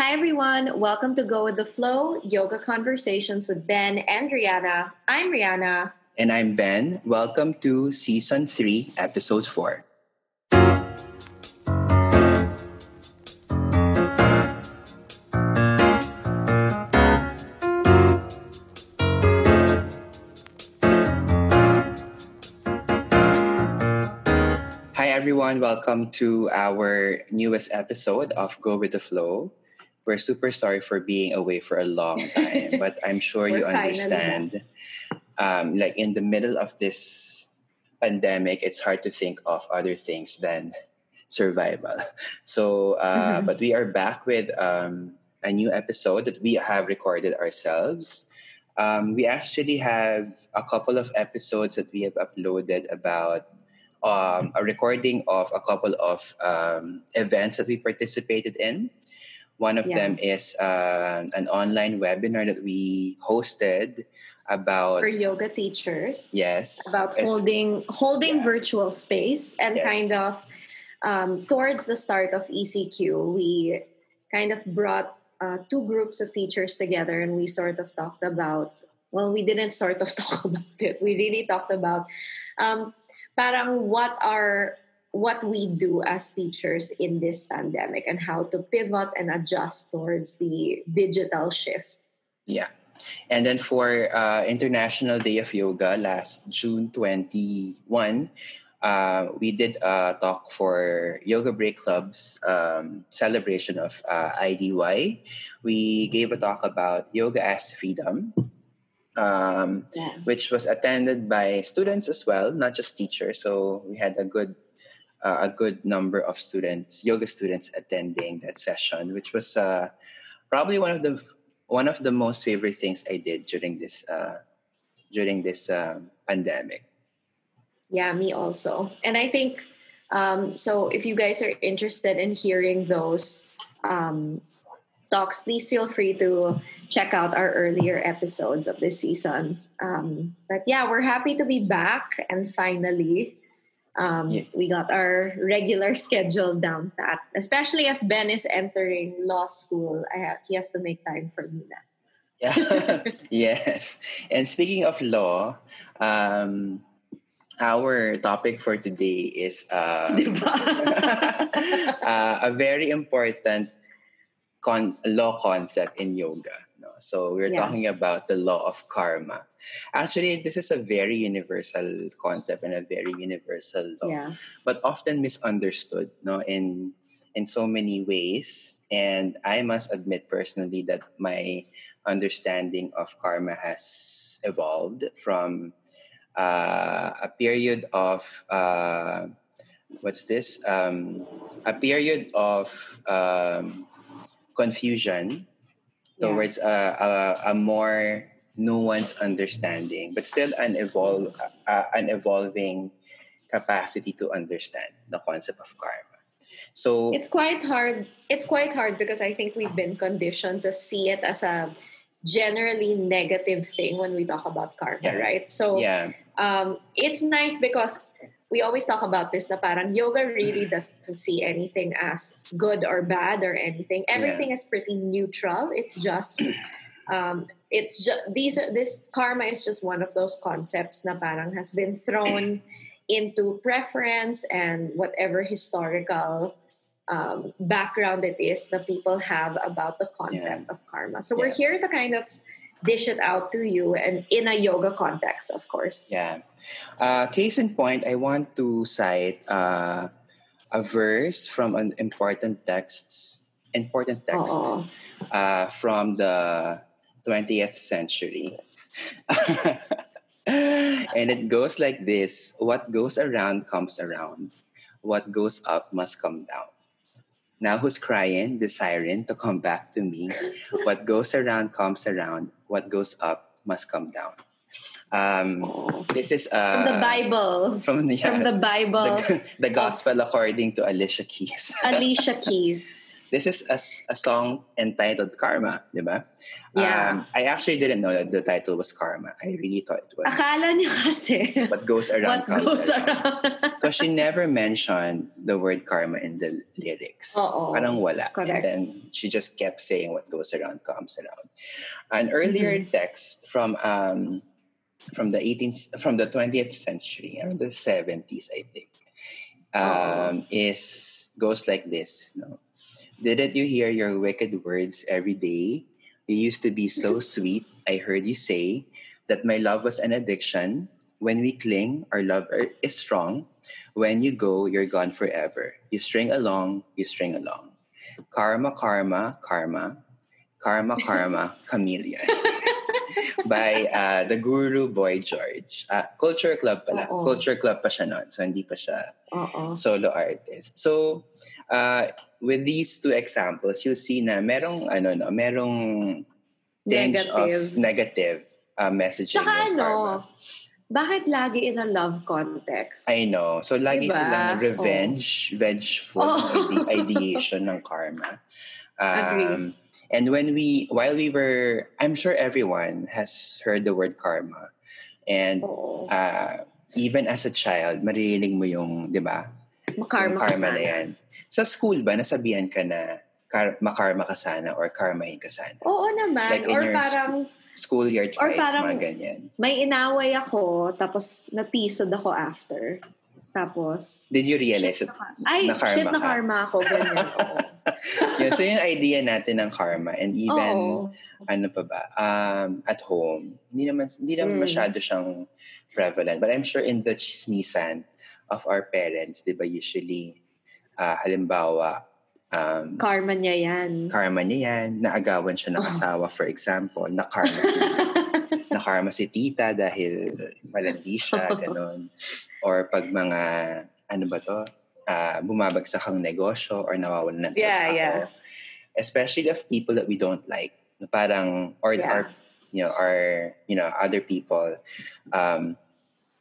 Hi, everyone. Welcome to Go with the Flow Yoga Conversations with Ben and Rihanna. I'm Rihanna. And I'm Ben. Welcome to Season 3, Episode 4. Hi, everyone. Welcome to our newest episode of Go with the Flow. We're super sorry for being away for a long time, but I'm sure you understand. Um, like in the middle of this pandemic, it's hard to think of other things than survival. So, uh, mm-hmm. but we are back with um, a new episode that we have recorded ourselves. Um, we actually have a couple of episodes that we have uploaded about um, a recording of a couple of um, events that we participated in. One of yeah. them is uh, an online webinar that we hosted about for yoga teachers. Yes, about holding holding yeah. virtual space and yes. kind of um, towards the start of ECQ, we kind of brought uh, two groups of teachers together and we sort of talked about well we didn't sort of talk about it we really talked about um, parang what are what we do as teachers in this pandemic and how to pivot and adjust towards the digital shift. Yeah. And then for uh, International Day of Yoga last June 21, uh, we did a talk for Yoga Break Club's um, celebration of uh, IDY. We gave a talk about yoga as freedom um, yeah. which was attended by students as well, not just teachers. So we had a good uh, a good number of students, yoga students, attending that session, which was uh, probably one of the one of the most favorite things I did during this uh, during this um, pandemic. Yeah, me also, and I think um, so. If you guys are interested in hearing those um, talks, please feel free to check out our earlier episodes of this season. Um, but yeah, we're happy to be back and finally um, yeah. we got our regular schedule down pat. Especially as Ben is entering law school, I have, he has to make time for me now. Yeah. yes. And speaking of law, um, our topic for today is uh, uh, a very important con- law concept in yoga. So we're yeah. talking about the law of karma. Actually, this is a very universal concept and a very universal law, yeah. but often misunderstood no, in, in so many ways. And I must admit personally that my understanding of karma has evolved from uh, a period of uh, what's this? Um, a period of um, confusion towards a, a, a, more nuanced understanding, but still an evolve uh, an evolving capacity to understand the concept of karma. So it's quite hard. It's quite hard because I think we've been conditioned to see it as a generally negative thing when we talk about karma, yeah. right? So yeah. um, it's nice because we always talk about this na parang yoga really doesn't see anything as good or bad or anything. Everything yeah. is pretty neutral. It's just um, it's just these are this karma is just one of those concepts na parang has been thrown into preference and whatever historical um, background it is that people have about the concept yeah. of karma. So yeah. we're here to kind of dish it out to you and in a yoga context, of course. Yeah. Uh, case in point, I want to cite uh, a verse from an important text, important text uh, from the 20th century. and it goes like this What goes around comes around, what goes up must come down. Now who's crying, desiring to come back to me? what goes around comes around, what goes up must come down. Um, this is uh, from the Bible. From the, yeah, from the Bible. The, the Gospel according to Alicia Keys. Alicia Keys. This is a, a song entitled Karma, di ba? Yeah. Um, I actually didn't know that the title was Karma. I really thought it was. Akala niya kasi. What goes around what comes goes around. Because she never mentioned the word karma in the lyrics. Oo. Parang wala. Correct. And then she just kept saying what goes around comes around. An earlier Mm-hmm. text from um from the 18th from the 20th century, around the 70s, I think, um, is goes like this. No? Didn't you hear your wicked words every day? You used to be so sweet. I heard you say that my love was an addiction. When we cling, our love is strong. When you go, you're gone forever. You string along, you string along. Karma, karma, karma. Karma, karma, chameleon. By uh, the Guru Boy George. Uh, Culture Club pala. Oo. Culture Club pa siya nun. So, hindi pa siya Oo. solo artist. So, uh, with these two examples, you'll see na merong, ano, no, merong tinge Negative. of negative uh, messaging yung ano, karma. bakit lagi in a love context? I know. So, lagi Diba? silang revenge, vengeful Oh. ide- ideation ng karma. Agree. Um, and when we, while we were, I'm sure everyone has heard the word karma. And Oo. uh, even as a child, maririnig mo yung, di ba? Makarma yung ka karma na yan. Sa school ba, nasabihan ka na kar- makarma ka sana or karmahin ka sana? Oo naman. Like or parang Schoolyard Or fights, parang- mga ganyan. may inaway ako, tapos natisod ako after. Tapos, Did you realize shit it? na, ka- ay, na karma shit na ka? karma ako. Ganyan. Oo. yeah, so yung idea natin ng karma and even Oo. ano pa ba um at home hindi naman hindi naman Mm. masyado siyang prevalent but I'm sure in the chismisan of our parents 'di ba usually ah, halimbawa um Karma niya yan. karma niya yan naagawan siya ng Oh. asawa for example na karma si na karma si tita dahil malandi siya ganun or pag mga ano ba to ah, bumabagsak ang negosyo or nawawalan ng Yeah, trabaho. yeah. especially of people that we don't like na parang or Yeah. our you know our you know other people um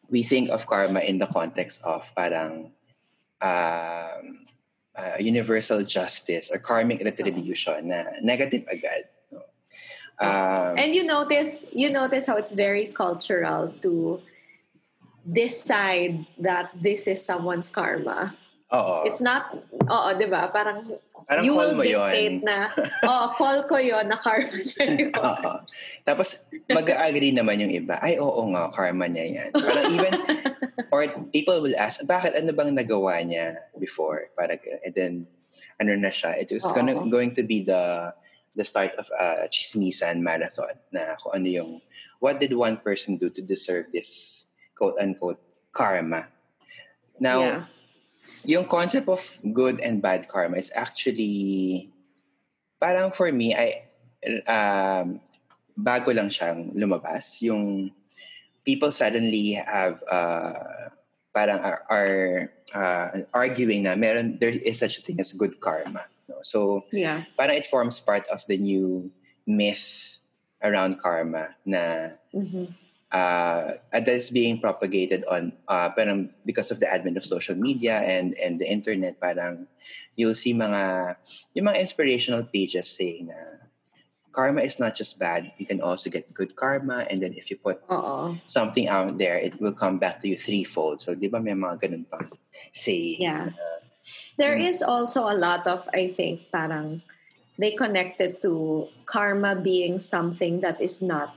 we think of karma in the context of parang um uh, universal justice or karmic retribution na negative agad no? um, And you notice, you notice how it's very cultural to decide that this is someone's karma. Oo It's not, oo, di ba? Parang, parang you call will mo dictate yun na, oh, call ko yon na karma niya yun. Oo. Tapos, mag-agree naman yung iba, ay, oo nga, karma niya yan. Parang even, or people will ask, bakit ano bang nagawa niya before? Para, and then, ano na siya, it was gonna, going to be the the start of a chismisan marathon na kung ano yung, what did one person do to deserve this quote-unquote karma? Now, yeah. Yung concept of good and bad karma is actually parang for me I um bago lang siyang lumabas yung people suddenly have uh parang are, are uh, arguing na meron there is such a thing as good karma no so Yeah. parang it forms part of the new myth around karma na Mhm. Uh, that is being propagated on uh, parang because of the advent of social media and and the internet parang you'll see mga yung mga inspirational pages saying na karma is not just bad you can also get good karma and then if you put Oo. something out there it will come back to you threefold so di ba may mga ganun pang saying Yeah. There Mm. is also a lot of, I think, parang they connected to karma being something that is not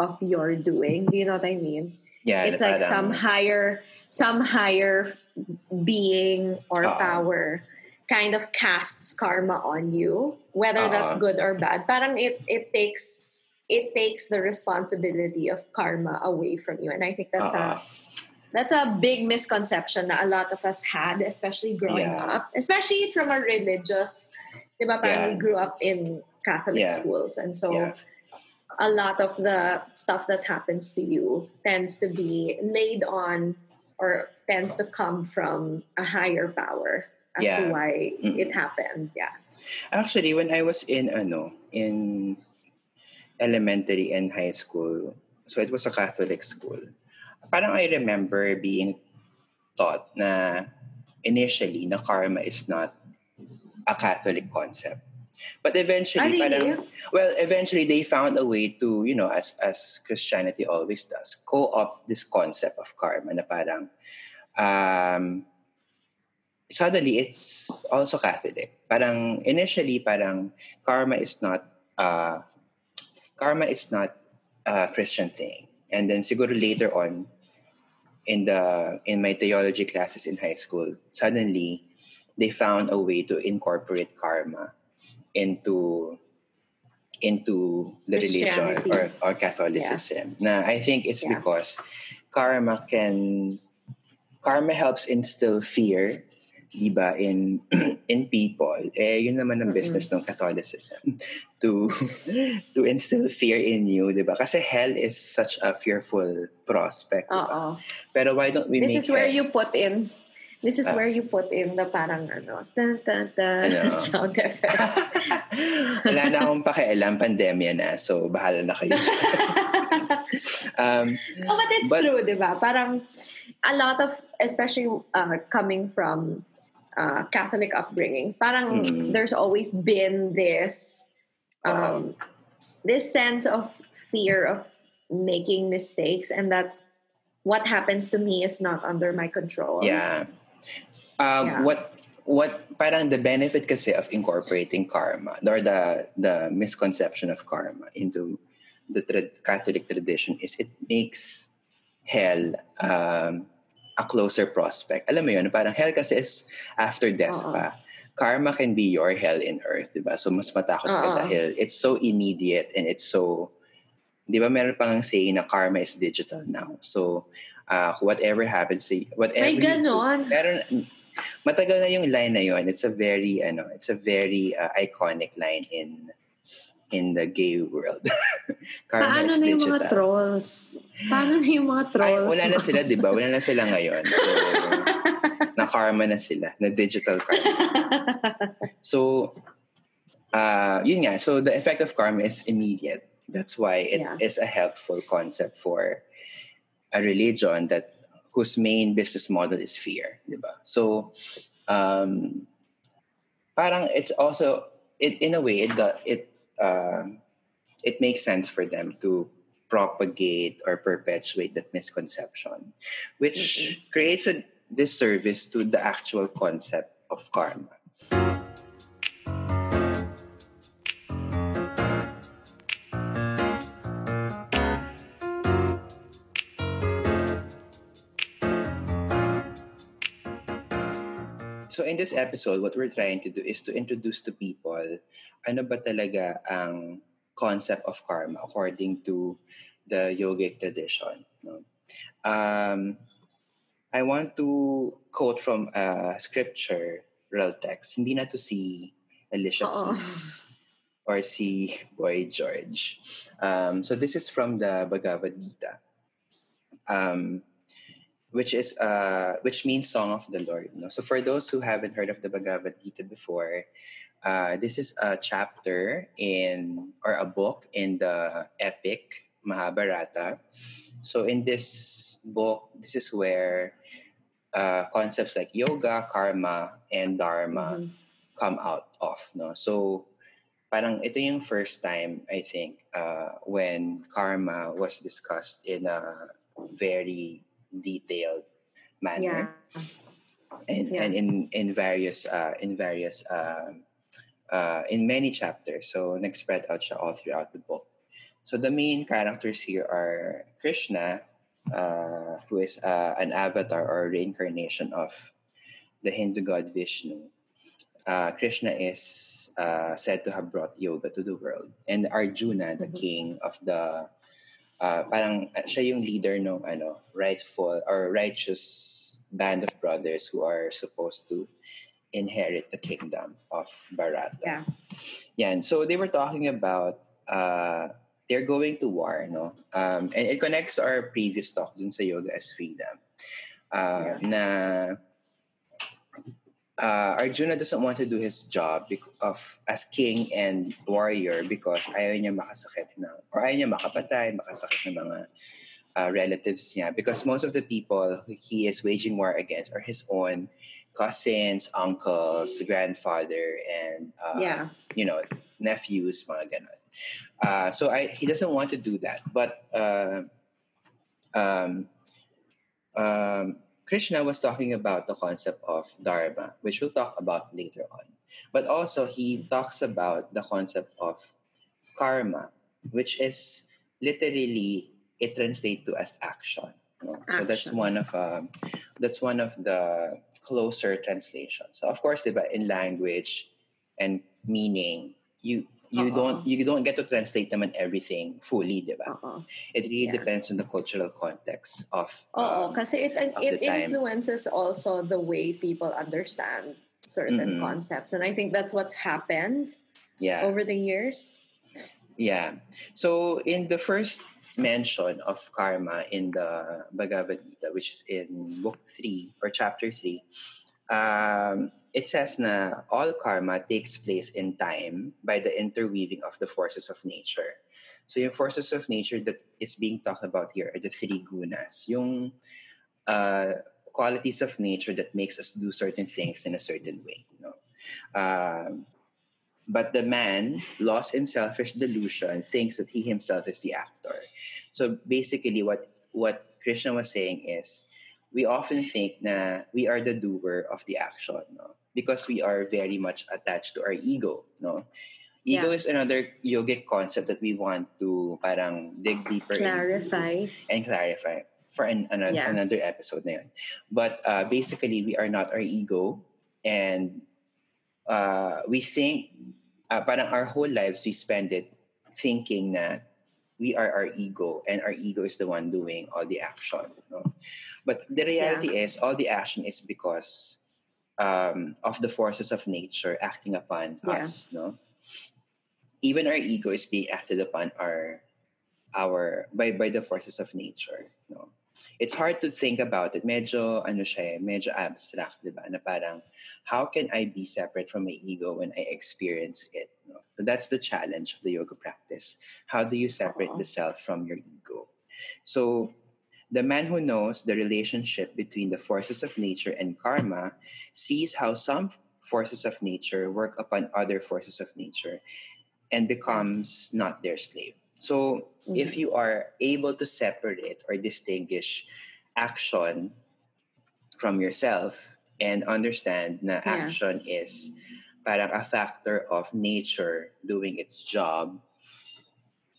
of your doing. Do you know what I mean? yeah it's like some higher, some higher being or Oo. power kind of casts karma on you, whether that's good or bad. Parang it it takes it takes the responsibility of karma away from you, and I think that's Oo. a that's a big misconception that a lot of us had, especially growing Yeah. up, especially from a religious. Diba, parang Yeah. we grew up in Catholic Yeah. schools, and so Yeah. A lot of the stuff that happens to you tends to be laid on or tends to come from a higher power as to why Mm. it happened. Yeah. Actually, when I was in ano in elementary and high school, so it was a Catholic school. Parang I remember being taught na initially na karma is not a Catholic concept. But eventually, ah, really? parang, well, eventually they found a way to, you know, as as Christianity always does, co-opt this concept of karma na parang um, suddenly it's also Catholic. Parang initially, parang karma is not uh, karma is not a Christian thing. And then siguro later on, in the in my theology classes in high school, suddenly they found a way to incorporate karma into into the religion or, or Catholicism. Yeah. I think it's yeah. because karma can karma helps instill fear diba in in people eh yun naman ang business mm-hmm. ng Catholicism to to instill fear in you diba kasi hell is such a fearful prospect diba? pero why don't we this is where hell? you put in this is uh, where you put in the parang ano ta ta ta ano? sound effect wala na akong pakialam pandemya na so bahala na kayo um, oh but it's but, true diba parang a lot of especially uh, coming from uh, Catholic upbringings, parang mm. there's always been this um, this sense of fear of making mistakes and that what happens to me is not under my control. Yeah. Um, yeah. What what parang the benefit kasi of incorporating karma or the the misconception of karma into the tra- Catholic tradition is it makes hell um, a closer prospect. Alam mo yun, parang hell kasi is after death Uh-oh. pa. Karma can be your hell in earth, di ba? So mas matakot Uh-oh. ka dahil it's so immediate and it's so, di ba meron pang saying na karma is digital now. So uh, whatever happens, whatever May ganon. Do, meron, matagal na yung line na yun. It's a very, ano, it's a very uh, iconic line in in the gay world. Paano na yung mga trolls? Paano na yung mga trolls? Ay, wala na sila, di ba? Wala na sila ngayon. So, na karma na sila. Na digital karma. so, uh, yun nga. So, the effect of karma is immediate. That's why it yeah. is a helpful concept for a religion that whose main business model is fear, di ba? So, um, parang it's also it in a way it it uh, it makes sense for them to propagate or perpetuate that misconception, which mm-hmm. creates a disservice to the actual concept of karma. So in this episode, what we're trying to do is to introduce to people ano ba talaga ang concept of karma according to the yogic tradition. No? Um, I want to quote from a scripture real text. Hindi na to si Alicia Keys or si Boy George. Um, so this is from the Bhagavad Gita. Um, which is uh which means song of the lord no? so for those who haven't heard of the bhagavad gita before uh, this is a chapter in or a book in the epic mahabharata so in this book this is where uh, concepts like yoga karma and dharma mm-hmm. come out of no so parang ito yung first time i think uh, when karma was discussed in a very detailed manner. Yeah. And, yeah. and in in various uh, in various uh, uh, in many chapters. So next spread out siya all throughout the book. So the main characters here are Krishna, uh, who is uh, an avatar or reincarnation of the Hindu god Vishnu. Uh, Krishna is uh, said to have brought yoga to the world, and Arjuna, the mm-hmm. king of the uh, parang uh, siya yung leader ng ano, rightful or righteous band of brothers who are supposed to inherit the kingdom of Bharata. Yeah. Yeah, and so they were talking about uh, they're going to war, no? Um, and it connects our previous talk dun sa yoga as freedom. Uh, yeah. Na uh, Arjuna doesn't want to do his job of as king and warrior because ayaw niya makasakit na or ayaw niya makapatay, makasakit ng mga uh, relatives niya because most of the people he is waging war against are his own cousins, uncles, grandfather, and uh, yeah. you know nephews, mga ganon. Uh, so I, he doesn't want to do that, but uh, um, um, Krishna was talking about the concept of dharma, which we'll talk about later on. But also he talks about the concept of karma, which is literally it translates to as action. No? So that's one of um, that's one of the closer translations. So of course, in language and meaning, you you Uh-oh. don't you don't get to translate them and everything fully, diba? Uh-oh. It really yeah. depends on the cultural context of Oh, because it it influences also the way people understand certain mm-hmm. concepts, and I think that's what's happened. Yeah. Over the years. Yeah. So in the first mention of karma in the Bhagavad Gita, which is in book three or chapter three, um, it says na all karma takes place in time by the interweaving of the forces of nature. So yung forces of nature that is being talked about here are the three gunas. Yung uh, qualities of nature that makes us do certain things in a certain way. No? Um, but the man, lost in selfish delusion, thinks that he himself is the actor. So basically, what what Krishna was saying is, we often think na we are the doer of the action, no? Because we are very much attached to our ego, no. Ego yeah. is another yogic concept that we want to parang dig deeper clarify and clarify for an, an, yeah. another episode na yun. But uh, basically, we are not our ego, and uh, we think uh, parang our whole lives we spend it thinking that we are our ego and our ego is the one doing all the action no? but the reality yeah. is all the action is because um, of the forces of nature acting upon yeah. us no even our ego is being acted upon our our by by the forces of nature no it's hard to think about it. Medyo, ano siya eh, medyo abstract, di ba? Na parang, how can I be separate from my ego when I experience it? No? So that's the challenge of the yoga practice. How do you separate uh-huh. the self from your ego? So, the man who knows the relationship between the forces of nature and karma sees how some forces of nature work upon other forces of nature and becomes not their slave. So mm-hmm. if you are able to separate or distinguish action from yourself and understand that yeah. action is parang a factor of nature doing its job,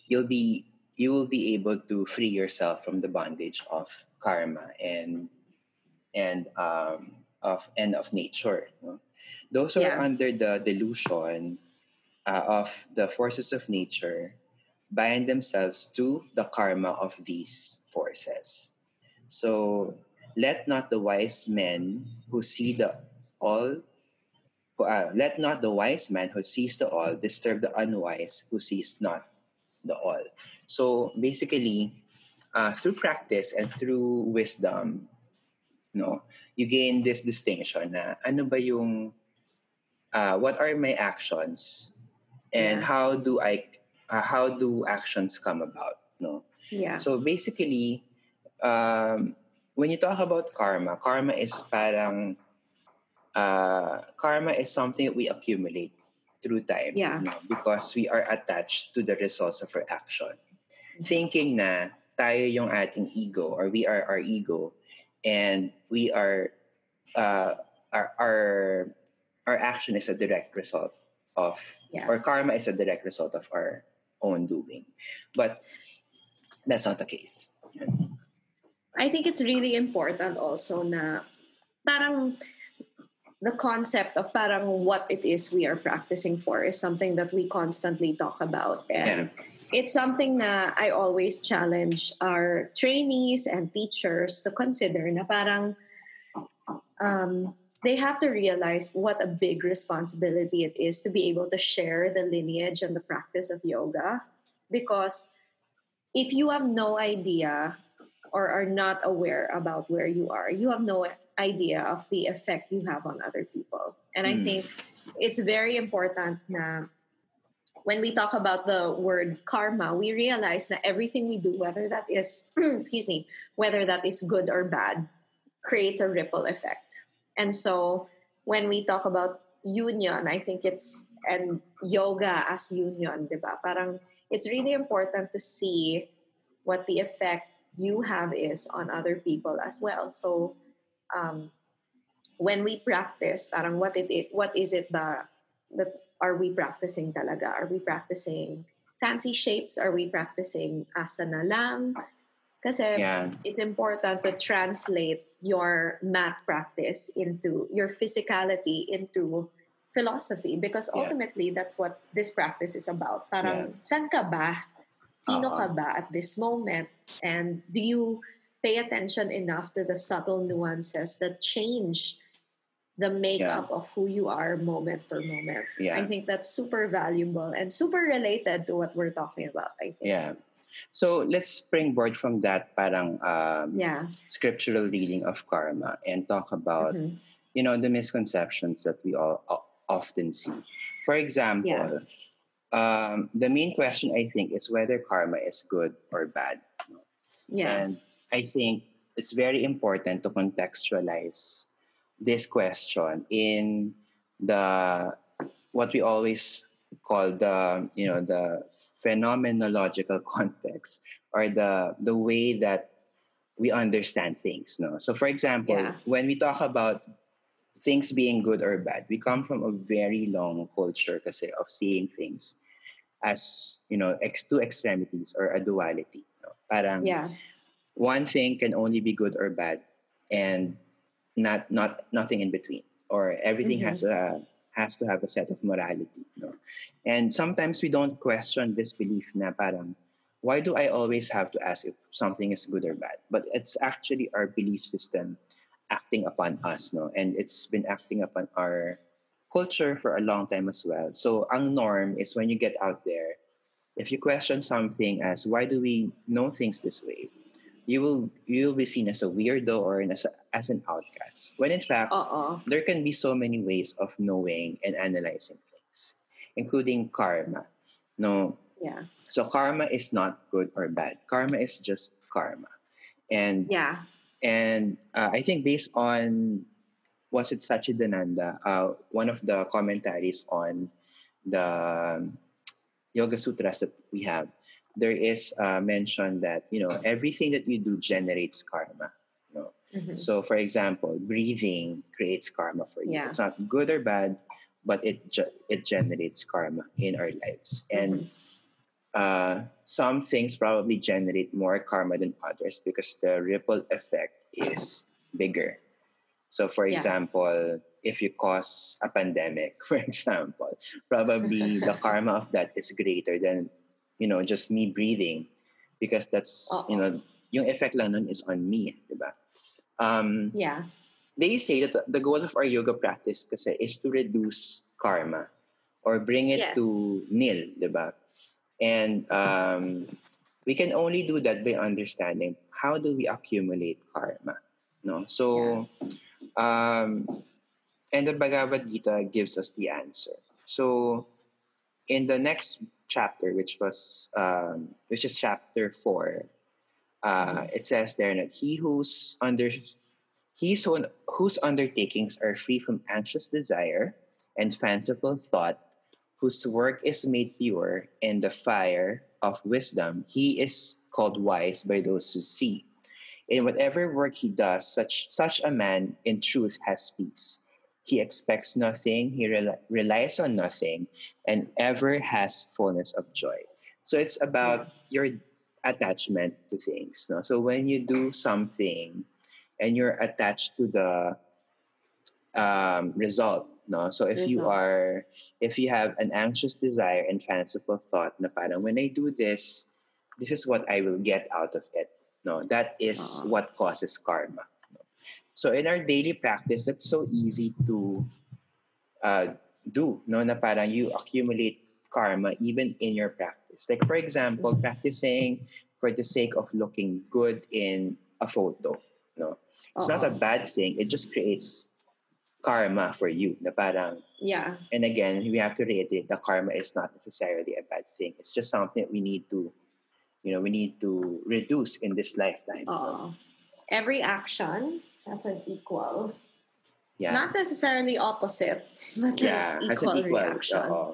you'll be you will be able to free yourself from the bondage of karma and and um, of and of nature. Those who yeah. are under the delusion uh, of the forces of nature bind themselves to the karma of these forces. So let not the wise men who see the all uh, let not the wise man who sees the all disturb the unwise who sees not the all. So basically, uh, through practice and through wisdom, no, you gain this distinction na ano ba yung uh, what are my actions and yeah. how do I uh, how do actions come about no yeah so basically um, when you talk about karma karma is parang uh, karma is something that we accumulate through time yeah. because we are attached to the results of our action thinking na tayo yung ating ego or we are our ego and we are uh, our, our our action is a direct result of yeah. or karma is a direct result of our own doing. But that's not the case. I think it's really important also na parang the concept of parang what it is we are practicing for is something that we constantly talk about. And yeah. it's something that I always challenge our trainees and teachers to consider na parang um, they have to realize what a big responsibility it is to be able to share the lineage and the practice of yoga. Because if you have no idea or are not aware about where you are, you have no idea of the effect you have on other people. And mm. I think it's very important na when we talk about the word karma, we realize that everything we do, whether that is, excuse me, whether that is good or bad, creates a ripple effect And so when we talk about union, I think it's and yoga as union, diba? Parang it's really important to see what the effect you have is on other people as well. So um, when we practice, parang what it what is it that that are we practicing talaga? Are we practicing fancy shapes? Are we practicing asana lang? Kasi yeah. it's important to translate your mat practice into your physicality into philosophy because ultimately yeah. that's what this practice is about. Parang, yeah. san ka ba? Sino uh-huh. ka ba at this moment? And do you pay attention enough to the subtle nuances that change the makeup yeah. of who you are moment per moment? Yeah. I think that's super valuable and super related to what we're talking about, I think. Yeah. So let's springboard from that parang um, yeah. scriptural reading of karma and talk about mm-hmm. you know the misconceptions that we all often see. For example, yeah. um, the main question I think is whether karma is good or bad. Yeah. And I think it's very important to contextualize this question in the what we always call the you know the phenomenological context or the the way that we understand things no so for example yeah. when we talk about things being good or bad we come from a very long culture kasi of seeing things as you know ex two extremities or a duality no? parang yeah. One thing can only be good or bad and not not nothing in between or everything mm-hmm. has a has to have a set of morality. No? And sometimes we don't question this belief na parang, why do I always have to ask if something is good or bad? But it's actually our belief system acting upon us, no? And it's been acting upon our culture for a long time as well. So ang norm is when you get out there, if you question something as why do we know things this way, you will you will be seen as a weirdo or as, a, as an outcast. When in fact, uh-uh. there can be so many ways of knowing and analyzing things, including karma. No. Yeah. So karma is not good or bad. Karma is just karma, and yeah. And uh, I think based on was it Sachidananda, uh, one of the commentaries on the Yoga Sutras that we have, there is uh, mention that you know everything that you do generates karma. You know? Mm-hmm. So, for example, breathing creates karma for you. Yeah. It's not good or bad, but it ge- it generates karma in our lives, mm-hmm. and uh, some things probably generate more karma than others because the ripple effect is bigger. So, for yeah. example, if you cause a pandemic, for example, probably the karma of that is greater than you know, just me breathing because that's, Uh-oh. you know, yung effect lang nun is on me, di ba? Um, yeah. They say that the goal of our yoga practice kasi is to reduce karma or bring it yes. to nil, di ba? And um, we can only do that by understanding how do we accumulate karma, no? So, yeah. um, and the Bhagavad Gita gives us the answer. So, in the next chapter, which was um, which is chapter four, uh, it says there that he who's under he's who, whose undertakings are free from anxious desire and fanciful thought, whose work is made pure in the fire of wisdom, he is called wise by those who see. In whatever work he does, such such a man in truth has peace. He expects nothing, he rel- relies on nothing, and ever has fullness of joy. So it's about your attachment to things. No? So when you do something and you're attached to the um, result, no? So if result. you are, if you have an anxious desire and fanciful thought, na parang when I do this, this is what I will get out of it. No, that is uh-huh. what causes karma. So in our daily practice, that's so easy to uh, do. No, na parang you accumulate karma even in your practice. Like for example, practicing for the sake of looking good in a photo. No, it's uh-huh. not a bad thing. It just creates karma for you. Na parang yeah. And again, we have to reiterate the karma is not necessarily a bad thing. It's just something that we need to, you know, we need to reduce in this lifetime. Uh, every action that's an equal. Yeah. Not necessarily opposite, but yeah, like equal, equal reaction. Uh,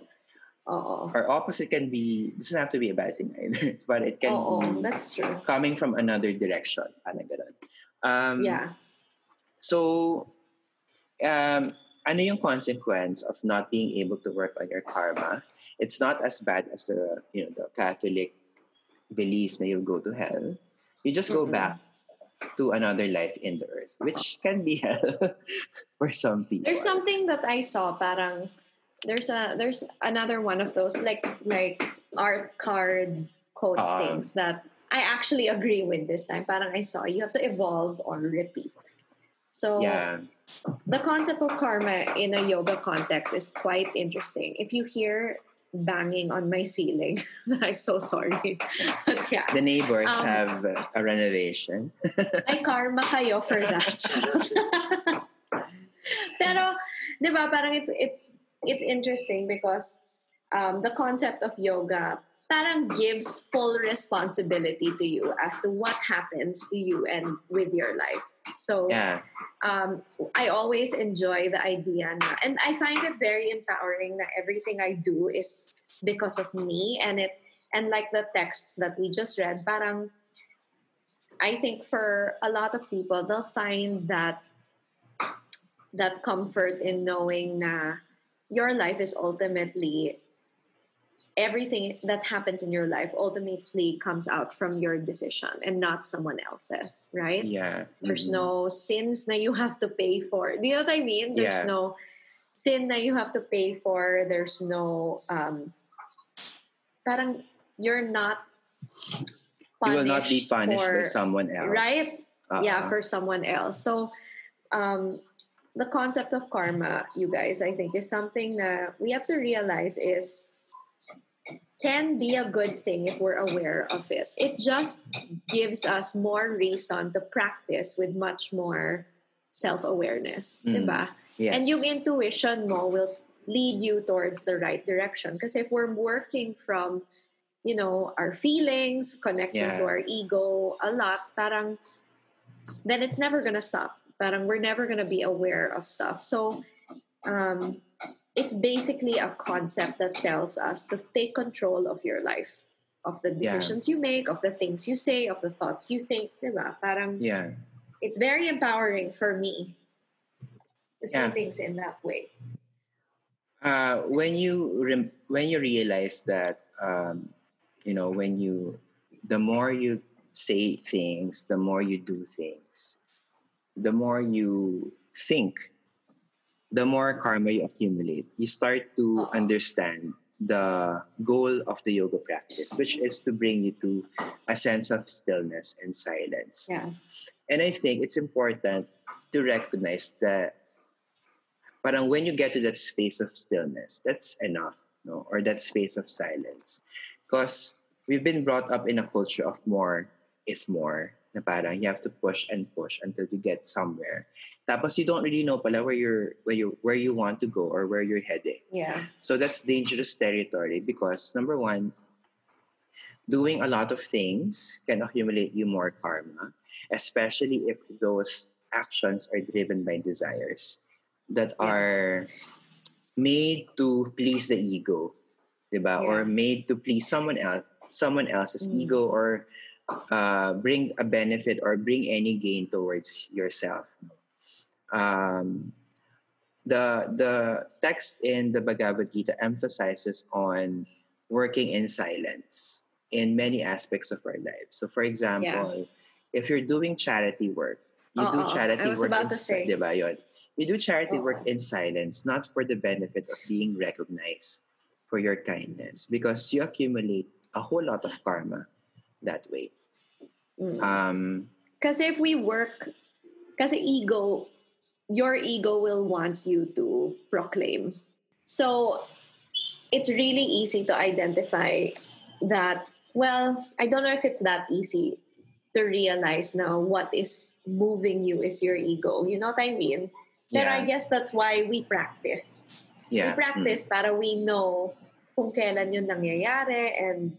uh, or opposite can be doesn't have to be a bad thing either, but it can Oo, be that's true. coming from another direction. Um, yeah. So, um, ano yung consequence of not being able to work on your karma? It's not as bad as the you know the Catholic belief that you'll go to hell. You just go mm-hmm. back to another life in the earth, which can be hell for some people. There's something that I saw, parang there's a there's another one of those like like art card quote um, things that I actually agree with this time. Parang I saw you have to evolve or repeat. So yeah. the concept of karma in a yoga context is quite interesting. If you hear banging on my ceiling. I'm so sorry. But yeah. The neighbors um, have a renovation. ay karma kayo for that. Pero, di ba, parang it's, it's, it's interesting because um, the concept of yoga parang gives full responsibility to you as to what happens to you and with your life. So yeah. um, I always enjoy the idea na, and I find it very empowering that everything I do is because of me and it and like the texts that we just read, parang I think for a lot of people they'll find that that comfort in knowing na your life is ultimately everything that happens in your life ultimately comes out from your decision and not someone else's, right? Yeah. There's mm-hmm. no sins that you have to pay for. Do you know what I mean? There's yeah. no sin that you have to pay for. There's no um parang you're not you will not be punished for, by someone else. Right? Uh-huh. Yeah, for someone else. So um the concept of karma, you guys, I think is something that we have to realize is can be a good thing if we're aware of it. It just gives us more reason to practice with much more self-awareness, mm. diba? Yes. And yung intuition mo will lead you towards the right direction. Because if we're working from, you know, our feelings, connecting yeah. to our ego a lot, parang, then it's never gonna stop. Parang we're never gonna be aware of stuff. So, um, it's basically a concept that tells us to take control of your life of the decisions yeah. you make of the things you say of the thoughts you think diba? parang yeah it's very empowering for me to see yeah. things in that way uh, when you re- when you realize that um, you know when you the more you say things the more you do things the more you think the more karma you accumulate, you start to uh-huh. understand the goal of the yoga practice, which is to bring you to a sense of stillness and silence. Yeah. And I think it's important to recognize that parang when you get to that space of stillness, that's enough, no? Or that space of silence. Because we've been brought up in a culture of more is more. Na parang you have to push and push until you get somewhere. Tapos you don't really know pala where you're where you where you want to go or where you're heading. Yeah. So that's dangerous territory because number one, doing a lot of things can accumulate you more karma, especially if those actions are driven by desires that yeah. are made to please the ego, diba? Yeah. Or made to please someone else, someone else's mm. ego, or uh, bring a benefit or bring any gain towards yourself um, the the text in the Bhagavad Gita emphasizes on working in silence in many aspects of our lives. So, for example, yeah. if you're doing charity work, you uh do charity work in silence. You do charity uh work in silence, not for the benefit of being recognized for your kindness, because you accumulate a whole lot of karma that way. Mm. Um, because if we work, because ego your ego will want you to proclaim. So it's really easy to identify that, well, I don't know if it's that easy to realize now what is moving you is your ego. You know what I mean? Yeah. I guess that's why we practice. Yeah. We practice mm. para we know kung kailan yun nangyayari and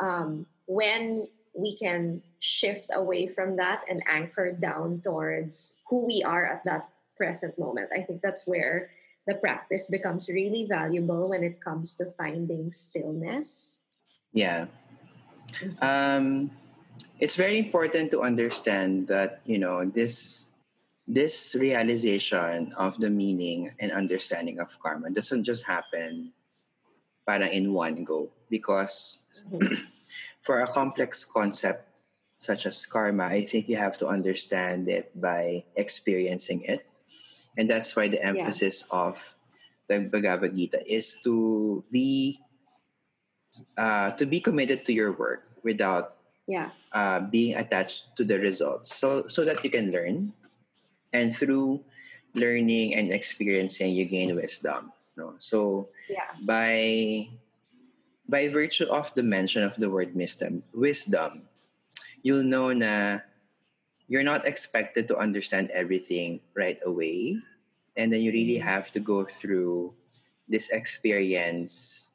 um, when we can shift away from that and anchor down towards who we are at that present moment. I think that's where the practice becomes really valuable when it comes to finding stillness. Yeah. Um, it's very important to understand that, you know, this this realization of the meaning and understanding of karma doesn't just happen para in one go because mm-hmm. for a complex concept such as karma i think you have to understand it by experiencing it and that's why the emphasis yeah. of the Bhagavad Gita is to be uh, to be committed to your work without yeah. uh, being attached to the results so so that you can learn and through learning and experiencing you gain wisdom no so yeah. by by virtue of the mention of the word wisdom wisdom you'll know na you're not expected to understand everything right away and then you really mm-hmm. have to go through this experience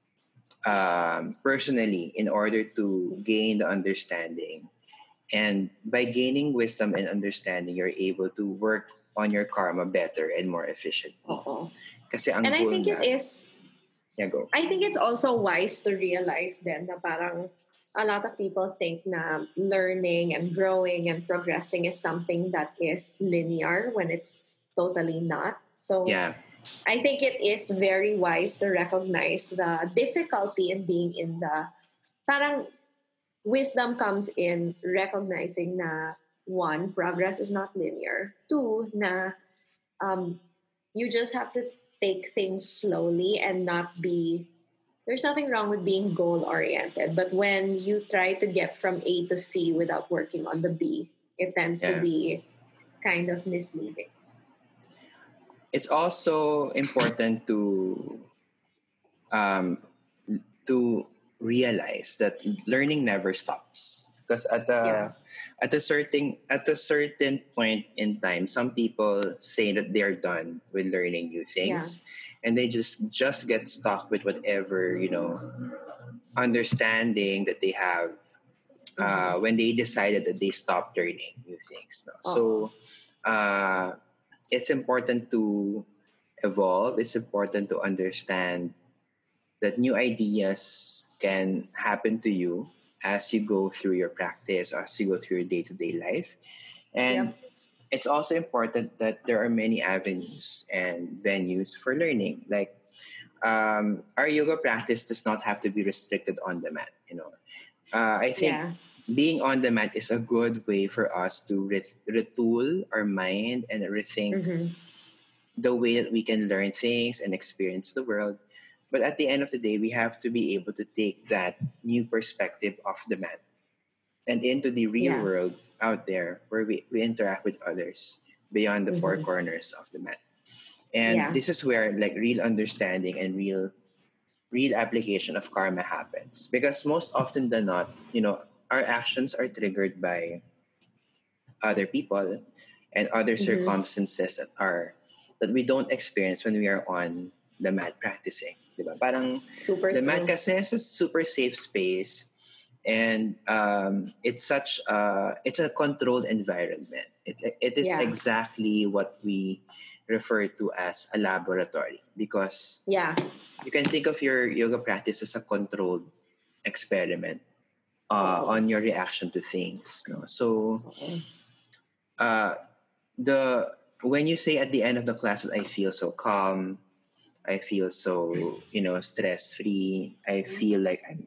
um, personally in order to gain the understanding and by gaining wisdom and understanding, you're able to work on your karma better and more efficiently. Uh-oh. Kasi ang and I think na, it is... Yeah, go. I think it's also wise to realize then na parang a lot of people think na learning and growing and progressing is something that is linear when it's totally not. So yeah. I think it is very wise to recognize the difficulty in being in the parang wisdom comes in recognizing na one, progress is not linear. Two, na um, you just have to take things slowly and not be there's nothing wrong with being goal oriented but when you try to get from a to c without working on the b it tends yeah. to be kind of misleading it's also important to um, to realize that learning never stops because at a yeah. at a certain at a certain point in time some people say that they're done with learning new things yeah. and they just just get stuck with whatever you know understanding that they have uh, mm-hmm. when they decided that they stopped learning new things no? oh. so uh, it's important to evolve it's important to understand that new ideas can happen to you as you go through your practice, as you go through your day to day life. And yep. it's also important that there are many avenues and venues for learning. Like um, our yoga practice does not have to be restricted on the mat. You know, uh, I think yeah. being on the mat is a good way for us to re- retool our mind and rethink mm-hmm. the way that we can learn things and experience the world. But at the end of the day, we have to be able to take that new perspective off the mat and into the real yeah. world out there where we, we interact with others beyond the mm-hmm. four corners of the mat. And yeah. this is where like real understanding and real real application of karma happens. Because most often than not, you know, our actions are triggered by other people and other mm-hmm. circumstances that are that we don't experience when we are on the mat practicing. Diba? Parang super the mat kasi is a super safe space and um, it's such a, it's a controlled environment. It, it is yeah. exactly what we refer to as a laboratory because yeah you can think of your yoga practice as a controlled experiment uh, oh. on your reaction to things. No? So uh, the when you say at the end of the class that I feel so calm, I feel so, you know, stress free. I feel like I'm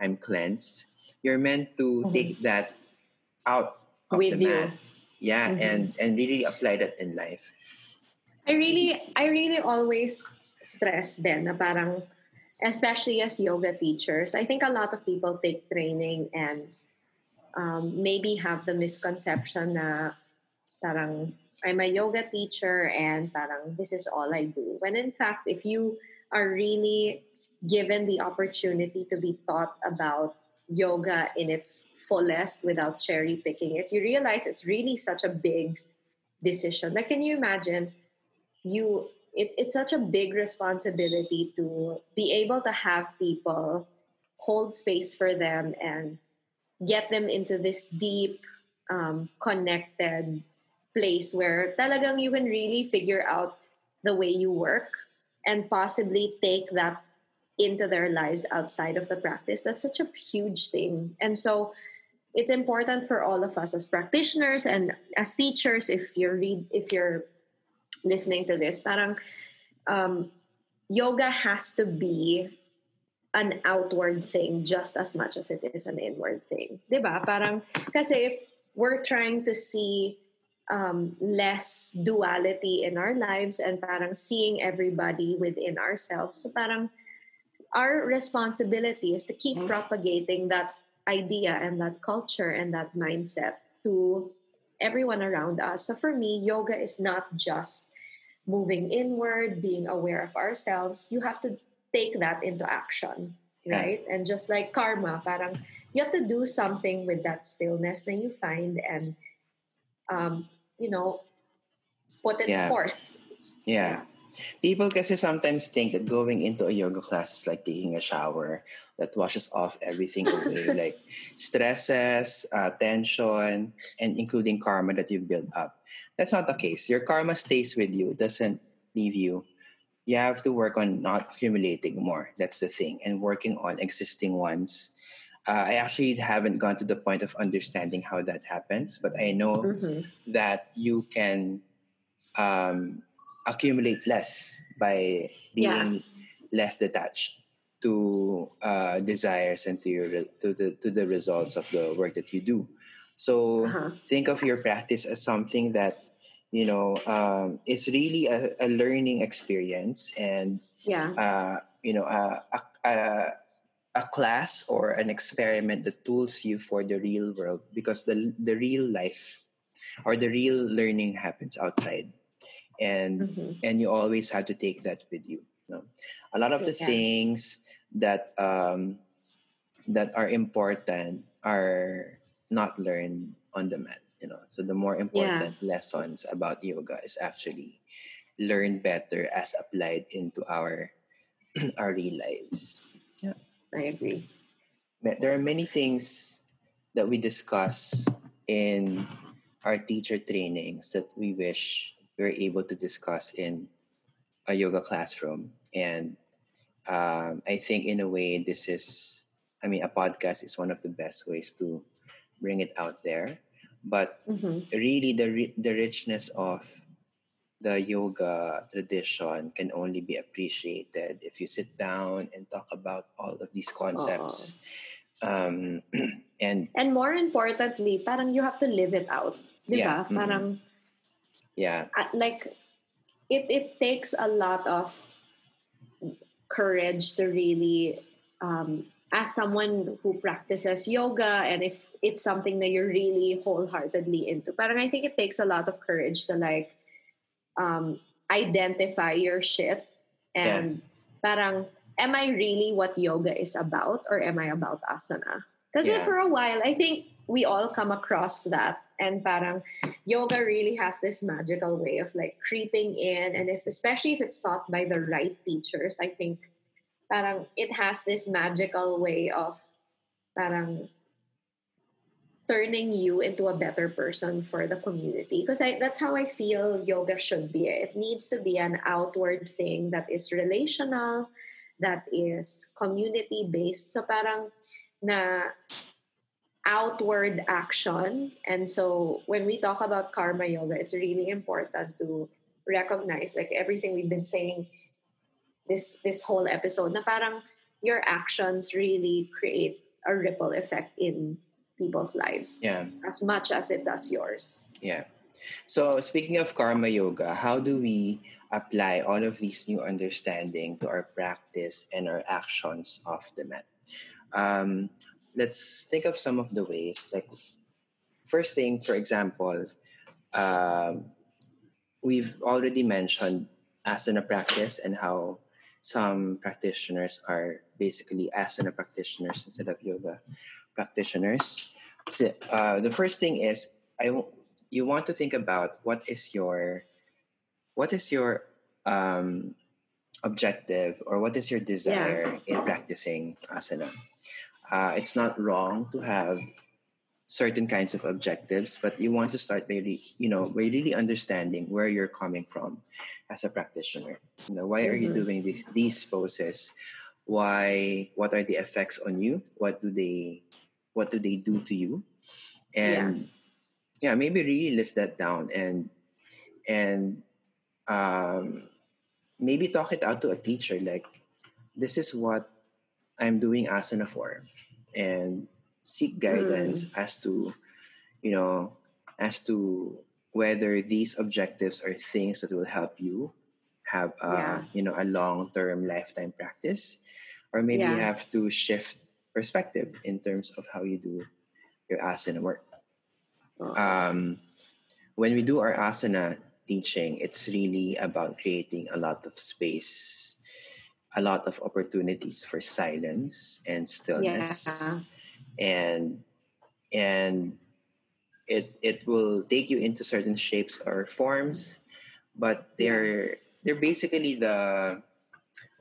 I'm cleansed. You're meant to mm-hmm. take that out of With the mat. Yeah, mm-hmm. and and really apply that in life. I really I really always stress then na parang especially as yoga teachers, I think a lot of people take training and um, maybe have the misconception na parang I'm a yoga teacher and parang this is all I do. When in fact, if you are really given the opportunity to be taught about yoga in its fullest without cherry picking it, you realize it's really such a big decision. Like, can you imagine you? It, it's such a big responsibility to be able to have people hold space for them and get them into this deep, um, connected place where talagang you can really figure out the way you work and possibly take that into their lives outside of the practice. That's such a huge thing. And so it's important for all of us as practitioners and as teachers if you're read if you're listening to this parang um, yoga has to be an outward thing just as much as it is an inward thing. Diba? Parang, kasi if we're trying to see um, less duality in our lives and parang seeing everybody within ourselves, so parang our responsibility is to keep mm. propagating that idea and that culture and that mindset to everyone around us. So for me, yoga is not just moving inward, being aware of ourselves. You have to take that into action, right? Yeah. And just like karma, parang you have to do something with that stillness that you find and um, you know, put it yeah. forth. Yeah. People kasi sometimes think that going into a yoga class is like taking a shower that washes off everything away, like stresses, uh, tension, and including karma that you build up. That's not the case. Your karma stays with you, doesn't leave you. You have to work on not accumulating more. That's the thing, and working on existing ones. Uh, I actually haven't gone to the point of understanding how that happens, but I know mm-hmm. that you can um, accumulate less by being yeah. less detached to uh, desires and to your to the to the results of the work that you do. So uh-huh. think of your practice as something that you know um, is really a, a, learning experience and yeah uh, you know a, a, a class or an experiment that tools you for the real world because the the real life or the real learning happens outside and mm-hmm. and you always have to take that with you, you know? a lot of the yeah. things that um, that are important are not learned on the mat you know so the more important yeah. lessons about yoga is actually learned better as applied into our our real lives yeah i agree there are many things that we discuss in our teacher trainings that we wish we were able to discuss in a yoga classroom. And um, I think, in a way, this is, I mean, a podcast is one of the best ways to bring it out there. But mm-hmm. really, the, the richness of the yoga tradition can only be appreciated if you sit down and talk about all of these concepts. Um, and and more importantly, parang you have to live it out. Diba? Yeah, mm-hmm. Parang yeah uh, like it it takes a lot of courage to really um, as someone who practices yoga and if it's something that you're really wholeheartedly into but i think it takes a lot of courage to like um, identify your shit and yeah. parang am i really what yoga is about or am i about asana because yeah. for a while i think we all come across that and parang yoga really has this magical way of like creeping in and if especially if it's taught by the right teachers i think parang it has this magical way of parang turning you into a better person for the community. Because that's how i feel yoga should be. It needs to be an outward thing that is relational that is community based so parang na outward action. And so when we talk about karma yoga, it's really important to recognize like everything we've been saying this this whole episode na parang your actions really create a ripple effect in people's lives yeah. as much as it does yours. Yeah. So speaking of karma yoga, how do we apply all of these new understanding to our practice and our actions of the mat? Um, let's think of some of the ways. Like, first thing, for example, um, we've already mentioned asana practice and how some practitioners are basically asana practitioners instead of yoga practitioners. The, uh, the first thing is I you want to think about what is your what is your um, objective or what is your desire yeah. in practicing asana uh, it's not wrong to have certain kinds of objectives, but you want to start by re- you know by really understanding where you're coming from as a practitioner. You know, why are you mm-hmm. doing these these poses? Why? What are the effects on you? What do they What do they do to you? And yeah, yeah maybe really list that down and and um, maybe talk it out to a teacher like this is what I'm doing asana for and seek guidance mm. as to you know as to whether these objectives are things that will help you have a yeah. you know a long-term lifetime practice or maybe yeah. you have to shift perspective in terms of how you do your asana work oh. um, when we do our asana teaching, it's really about creating a lot of space, a lot of opportunities for silence and stillness. Yeah. And and it it will take you into certain shapes or forms, but they're they're basically the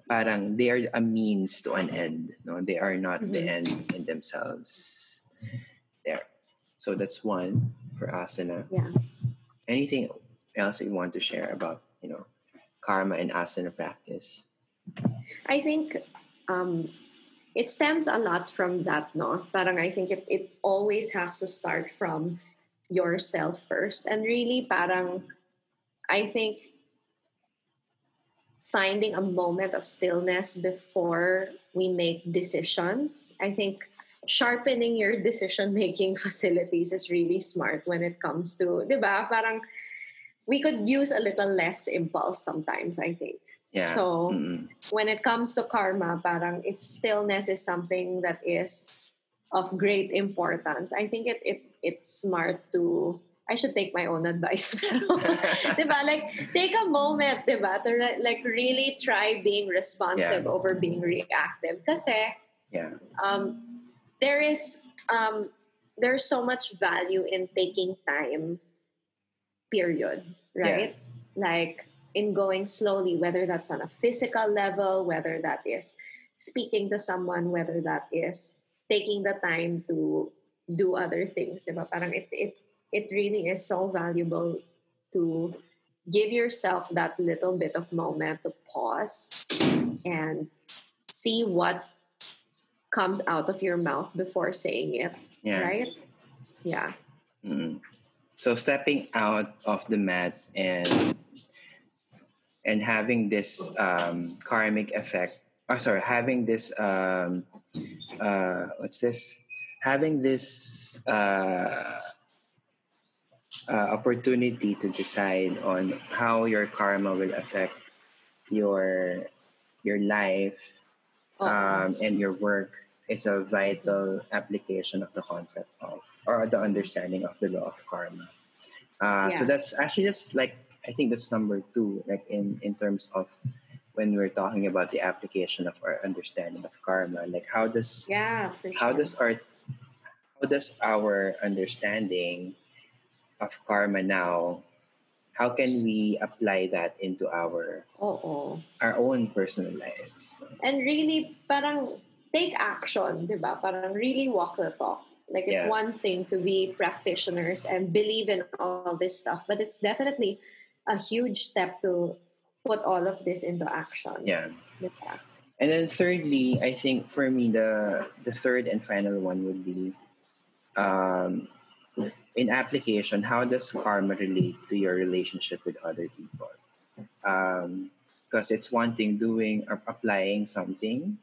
parang they are a means to an end. No, they are not mm-hmm. the end in themselves. There. So that's one for asana. Yeah. Anything else you want to share about you know karma and asana practice? I think um, it stems a lot from that, no? Parang I think it, it always has to start from yourself first. And really, parang, I think finding a moment of stillness before we make decisions, I think sharpening your decision making facilities is really smart when it comes to, di ba? Parang, we could use a little less impulse sometimes, I think. Yeah. So mm-hmm. when it comes to karma, parang if stillness is something that is of great importance, I think it it it's smart to I should take my own advice. diba? Like, take a moment, diba? To like really try being responsive yeah. over being reactive. Kasi, yeah. um, there is, um, there's so much value in taking time period, right? Yeah. Like in going slowly, whether that's on a physical level, whether that is speaking to someone, whether that is taking the time to do other things, diba? Parang it, it, it really is so valuable to give yourself that little bit of moment to pause and see what comes out of your mouth before saying it, yeah. right? Yeah. Mm-hmm. So stepping out of the mat and and having this um, karmic effect. Oh, sorry, having this um, uh, what's this? Having this uh, uh, opportunity to decide on how your karma will affect your your life oh. um, and your work is a vital application of the concept of or the understanding of the law of karma. Uh, yeah. So that's actually that's like I think that's number two, like in in terms of when we're talking about the application of our understanding of karma, like how does yeah how does our how does our understanding of karma now how can we apply that into our our own personal lives and really parang take action, di ba? Parang really walk the talk. Like it's yeah. one thing to be practitioners and believe in all this stuff, but it's definitely a huge step to put all of this into action. Yeah. And then thirdly, I think for me the the third and final one would be um, in application, how does karma relate to your relationship with other people? Because um, it's one thing doing or applying something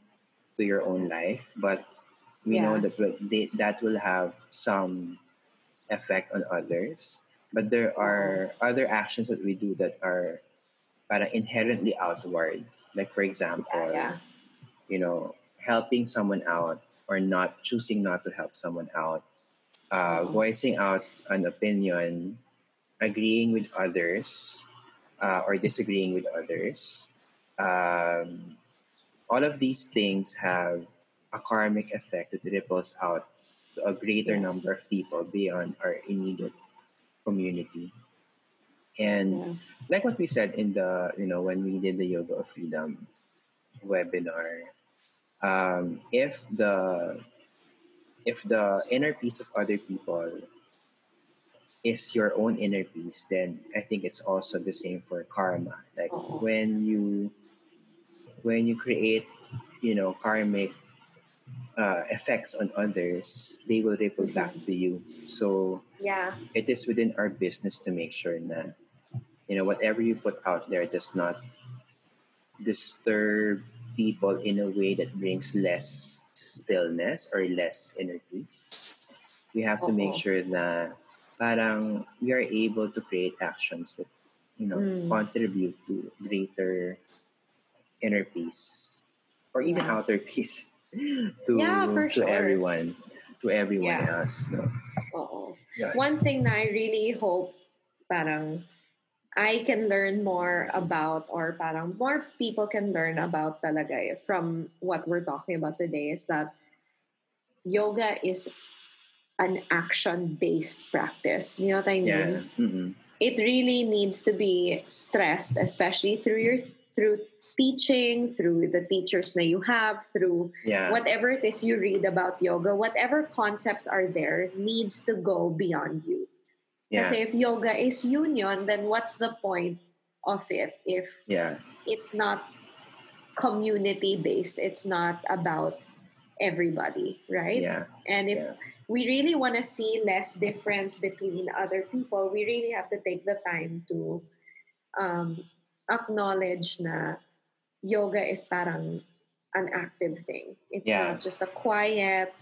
to your own life, but we yeah. know that they, that will have some effect on others. But there are other actions that we do that are para inherently outward. Like for example, yeah, yeah. you know, helping someone out or not choosing not to help someone out, uh, mm-hmm. voicing out an opinion, agreeing with others, uh, or disagreeing with others. Um, all of these things have a karmic effect that ripples out to a greater number of people beyond our immediate community. And yeah. like what we said in the, you know, when we did the Yoga of Freedom webinar, um, if the if the inner peace of other people is your own inner peace, then I think it's also the same for karma. Like oh. when you when you create, you know, karmic uh, effects on others, they will ripple back to you. So yeah, it is within our business to make sure that you know whatever you put out there does not disturb people in a way that brings less stillness or less inner peace. We have to make sure that parang we are able to create actions that you know mm. contribute to greater inner peace or even yeah. outer peace to yeah, to sure. everyone to everyone yeah. else. No? Yeah. One thing that I really hope parang I can learn more about or parang more people can learn about talaga eh, from what we're talking about today is that yoga is an action based practice. You know what I mean? Yeah. Mm-hmm. It really needs to be stressed, especially through your through teaching, through the teachers that you have, through yeah. whatever it is you read about yoga, whatever concepts are there needs to go beyond you. Yeah. Kasi if yoga is union, then what's the point of it if yeah. it's not community based? It's not about everybody, right? Yeah. And if yeah. we really want to see less difference between other people, we really have to take the time to um, acknowledge na yoga is parang an active thing. It's yeah. not just a quiet,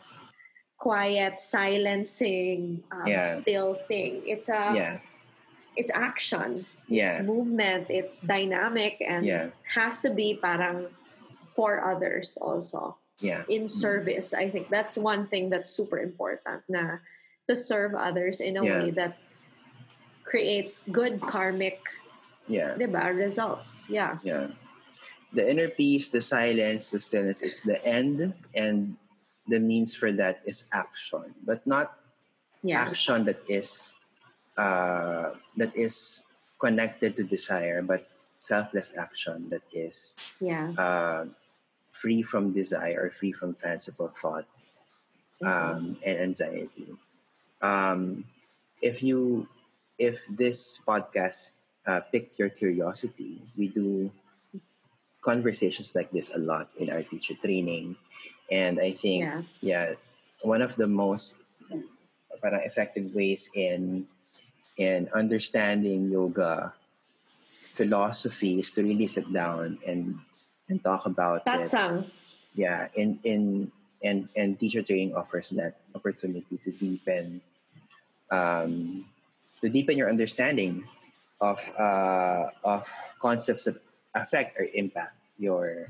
quiet, silencing, um, yeah. still thing. It's a yeah. it's action. Yeah. It's movement. It's dynamic and yeah. has to be parang for others also. Yeah. In service, I think that's one thing that's super important. Na to serve others in a way that creates good karmic yeah. diba, results. Yeah. Yeah the inner peace, the silence, the stillness is the end, and the means for that is action, but not yeah. action that is uh, that is connected to desire, but selfless action that is yeah. uh, free from desire, free from fanciful thought mm-hmm. um, and anxiety. Um, if you if this podcast uh, piqued your curiosity, we do conversations like this a lot in our teacher training. And I think, yeah, yeah one of the most parang effective ways in in understanding yoga philosophy is to really sit down and and talk about Satsang. it. Yeah, in in and and teacher training offers that opportunity to deepen um, to deepen your understanding of uh, of concepts that affect or impact your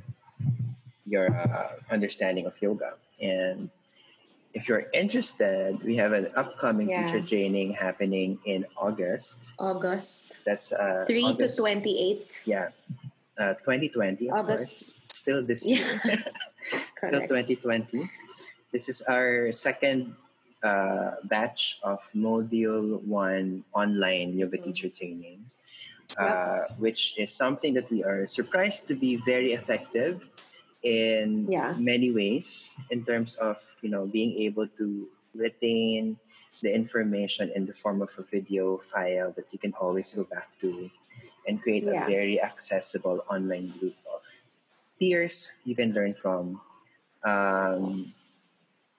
your uh, understanding of yoga. And if you're interested, we have an upcoming yeah. teacher training happening in August. August. That's uh, 3 August, to 28. Yeah. Uh, 2020, August. course. Still this year. Still 2020. This is our second uh, batch of Module 1 online yoga mm-hmm. teacher training uh, which is something that we are surprised to be very effective in yeah. many ways in terms of you know being able to retain the information in the form of a video file that you can always go back to and create yeah. a very accessible online group of peers you can learn from um,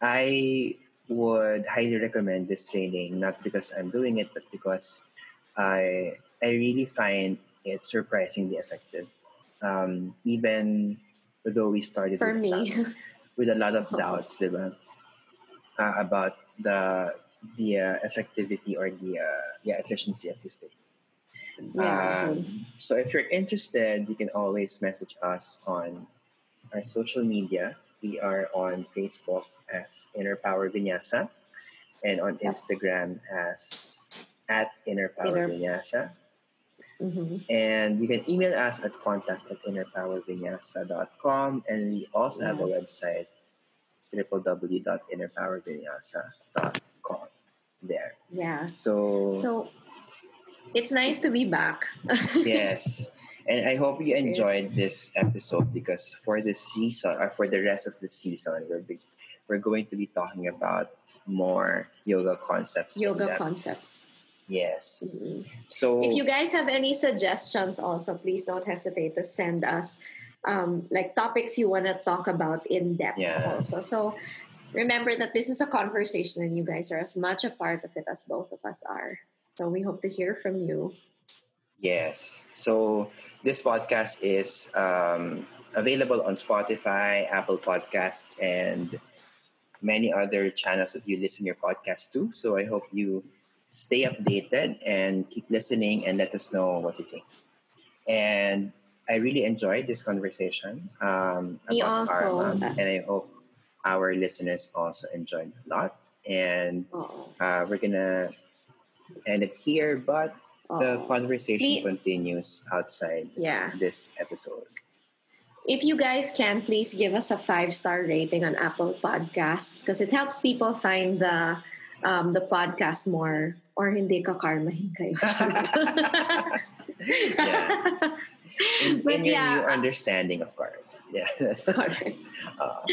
i would highly recommend this training not because i'm doing it but because i I really find it surprisingly effective. Um, even though we started for with, me that, with a lot of doubts, diba? Uh, about the the uh, effectivity or the uh, yeah efficiency of this thing. Yeah. Um, so if you're interested, you can always message us on our social media. We are on Facebook as Inner Power Vinyasa and on Instagram as at Inner Power Inner. Vinyasa. Mm-hmm. And you can email us at contact at innerpowervinyasa.com. And we also have a website, www.innerpowervinyasa.com. There. Yeah. So, so it's nice to be back. yes. And I hope you enjoyed this episode because for the season, or for the rest of the season, we're, be, we're going to be talking about more yoga concepts. Yoga concepts. Yes. Mm-hmm. So if you guys have any suggestions also, please don't hesitate to send us um, like topics you want to talk about in depth yeah. also. So remember that this is a conversation and you guys are as much a part of it as both of us are. So we hope to hear from you. Yes. So this podcast is um, available on Spotify, Apple Podcasts, and many other channels that you listen your podcast to. So I hope you stay updated and keep listening and let us know what you think. And I really enjoyed this conversation um, about also, karma, and I hope our listeners also enjoyed a lot. And uh, we're gonna end it here, but the conversation continues outside yeah. this episode. If you guys can, please give us a five star rating on Apple Podcasts because it helps people find the um, the podcast more or hindi ka karmahin kayo. yeah. In, but in your yeah, new understanding of karma. Yeah, that's correct. Uh,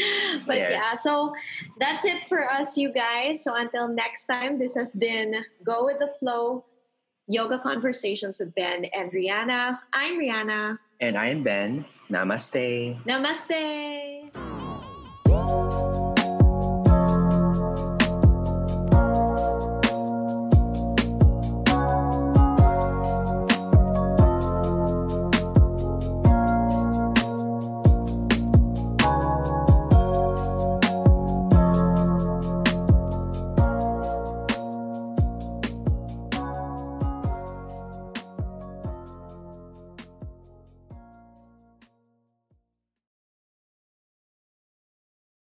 but yeah. yeah, so that's it for us, you guys. So until next time, this has been Go with the Flow Yoga Conversations with Ben and Rihanna. I'm Rihanna. And I'm Ben. Namaste. Namaste.